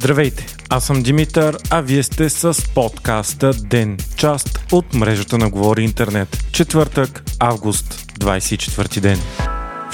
Здравейте, аз съм Димитър, а вие сте с подкаста ДЕН, част от мрежата на Говори Интернет. Четвъртък, август, 24 ден.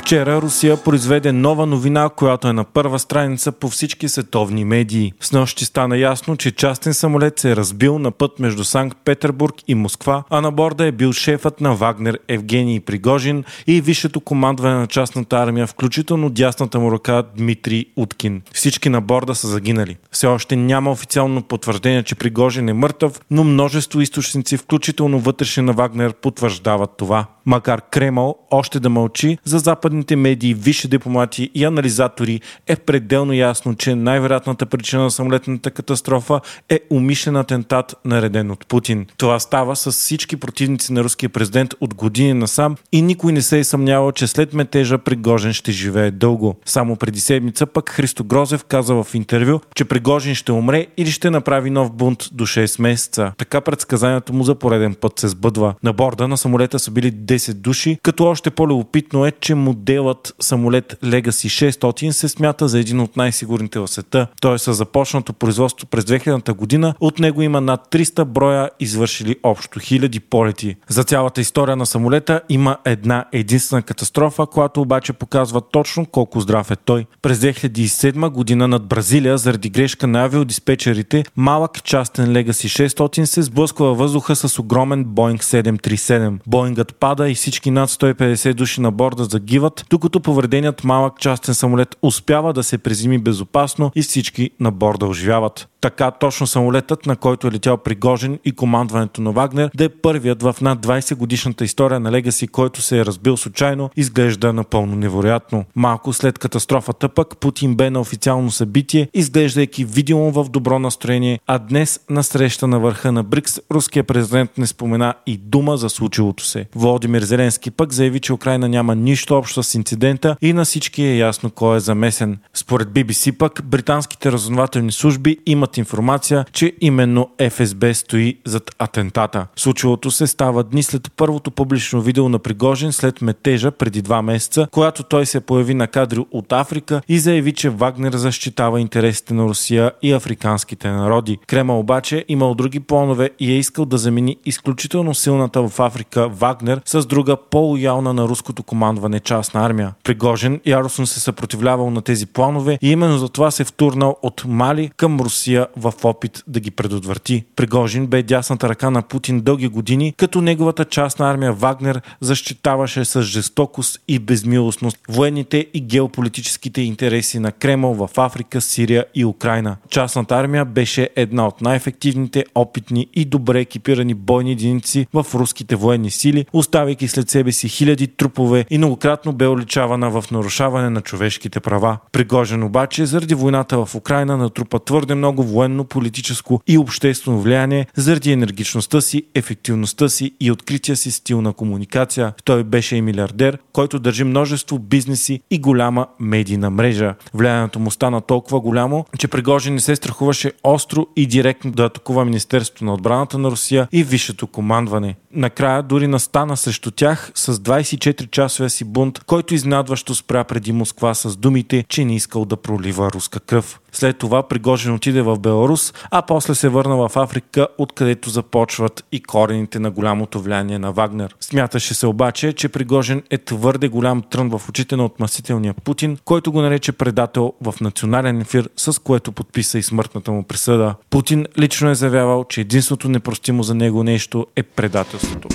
Вчера Русия произведе нова новина, която е на първа страница по всички световни медии. С нощи стана ясно, че частен самолет се е разбил на път между Санкт Петербург и Москва, а на борда е бил шефът на Вагнер Евгений Пригожин и висшето командване на частната армия, включително дясната му ръка Дмитрий Уткин. Всички на борда са загинали. Все още няма официално потвърждение, че Пригожин е мъртъв, но множество източници, включително вътрешни на Вагнер, потвърждават това. Макар Кремъл още да мълчи, за западните медии, висши дипломати и анализатори е пределно ясно, че най-вероятната причина на самолетната катастрофа е умишлен атентат, нареден от Путин. Това става с всички противници на руския президент от години насам и никой не се е съмнявал, че след метежа Пригожин ще живее дълго. Само преди седмица пък Христо Грозев каза в интервю, че Пригожин ще умре или ще направи нов бунт до 6 месеца. Така предсказанието му за пореден път се сбъдва. На борда на самолета са били 10 души, като още по-любопитно е, че моделът самолет Legacy 600 се смята за един от най-сигурните в света. Той е със започнато производство през 2000 година. От него има над 300 броя извършили общо хиляди полети. За цялата история на самолета има една единствена катастрофа, която обаче показва точно колко здрав е той. През 2007 година над Бразилия заради грешка на авиодиспетчерите малък частен Legacy 600 се сблъсква във въздуха с огромен Boeing 737. Боингът пада и всички над 150 души на борда загиват, докато повреденият малък частен самолет успява да се приземи безопасно и всички на борда оживяват. Така точно самолетът, на който е летял Пригожин и командването на Вагнер, да е първият в над 20 годишната история на Легаси, който се е разбил случайно, изглежда напълно невероятно. Малко след катастрофата пък Путин бе на официално събитие, изглеждайки видимо в добро настроение, а днес на среща на върха на БРИКС руският президент не спомена и дума за случилото се. Володимир Зеленски пък заяви, че Украина няма нищо общо с инцидента и на всички е ясно кой е замесен. Според BBC пък британските разузнавателни служби имат информация, че именно ФСБ стои зад атентата. Случилото се става дни след първото публично видео на Пригожин след метежа преди два месеца, когато той се появи на кадри от Африка и заяви, че Вагнер защитава интересите на Русия и африканските народи. Крема обаче имал други планове и е искал да замени изключително силната в Африка Вагнер с друга по-лоялна на руското командване частна армия. Пригожин яростно се съпротивлявал на тези планове и именно за това се втурнал от Мали към Русия в опит да ги предотврати. Пригожин бе дясната ръка на Путин дълги години, като неговата частна армия Вагнер защитаваше с жестокост и безмилостност военните и геополитическите интереси на Кремъл в Африка, Сирия и Украина. Частната армия беше една от най-ефективните, опитни и добре екипирани бойни единици в руските военни сили, оставяйки след себе си хиляди трупове и многократно бе уличавана в нарушаване на човешките права. Пригожин обаче заради войната в Украина натрупа твърде много военно, политическо и обществено влияние заради енергичността си, ефективността си и открития си стил на комуникация. Той беше и милиардер, който държи множество бизнеси и голяма медийна мрежа. Влиянието му стана толкова голямо, че Пригожин не се страхуваше остро и директно да атакува Министерството на отбраната на Русия и висшето командване. Накрая дори настана срещу тях с 24-часовия си бунт, който изнадващо спря преди Москва с думите, че не искал да пролива руска кръв. След това Пригожин отиде в Беларус, а после се върна в Африка, откъдето започват и корените на голямото влияние на Вагнер. Смяташе се обаче, че Пригожин е твърде голям трън в очите на отмъстителния Путин, който го нарече предател в национален ефир, с което подписа и смъртната му присъда. Путин лично е заявявал, че единството непростимо за него нещо е предателството.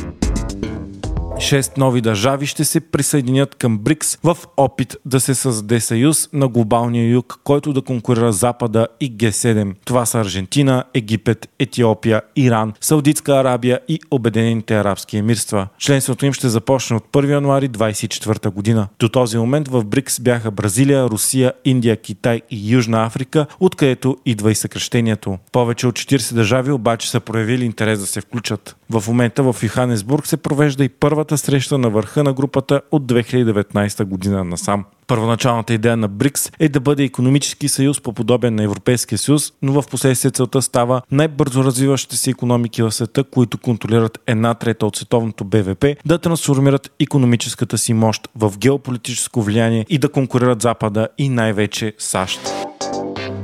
Шест нови държави ще се присъединят към БРИКС в опит да се създаде съюз на глобалния юг, който да конкурира Запада и Г7. Това са Аржентина, Египет, Етиопия, Иран, Саудитска Арабия и Обединените арабски емирства. Членството им ще започне от 1 януари 2024 година. До този момент в БРИКС бяха Бразилия, Русия, Индия, Китай и Южна Африка, откъдето идва и съкрещението. Повече от 40 държави обаче са проявили интерес да се включат. В момента в Йоханесбург се провежда и първата първата среща на върха на групата от 2019 година насам. Първоначалната идея на БРИКС е да бъде економически съюз по подобен на Европейския съюз, но в последствие целта става най-бързо развиващите се економики в света, които контролират една трета от световното БВП, да трансформират економическата си мощ в геополитическо влияние и да конкурират Запада и най-вече САЩ.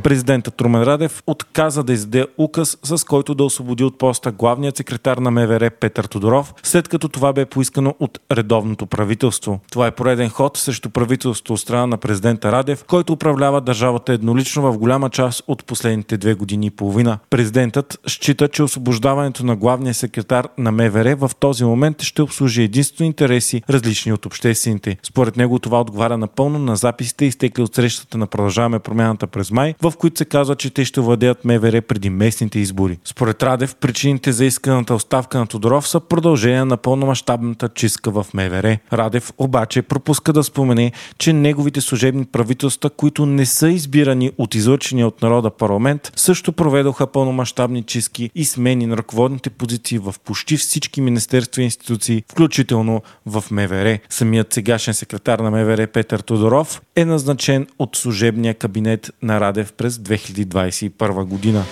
Президентът Румен Радев отказа да издаде указ, с който да освободи от поста главният секретар на МВР Петър Тодоров, след като това бе поискано от редовното правителство. Това е пореден ход срещу правителството от страна на президента Радев, който управлява държавата еднолично в голяма част от последните две години и половина. Президентът счита, че освобождаването на главния секретар на МВР в този момент ще обслужи единствено интереси, различни от обществените. Според него това отговаря напълно на записите, изтекли от срещата на Продължаваме промяната през май, в които се казва, че те ще владеят МВР преди местните избори. Според Радев, причините за исканата оставка на Тодоров са продължение на пълномащабната чистка в МВР. Радев обаче пропуска да спомене, че неговите служебни правителства, които не са избирани от излъчения от народа парламент, също проведоха пълномащабни чистки и смени на ръководните позиции в почти всички министерства и институции, включително в МВР. Самият сегашен секретар на МВР Петър Тодоров е назначен от служебния кабинет на Радев през 2021 година.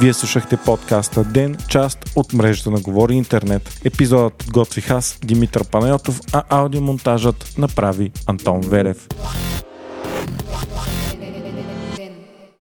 Вие слушахте подкаста Ден, част от мрежата на Говори Интернет. Епизодът готвих аз, Димитър Панайотов, а аудиомонтажът направи Антон Верев.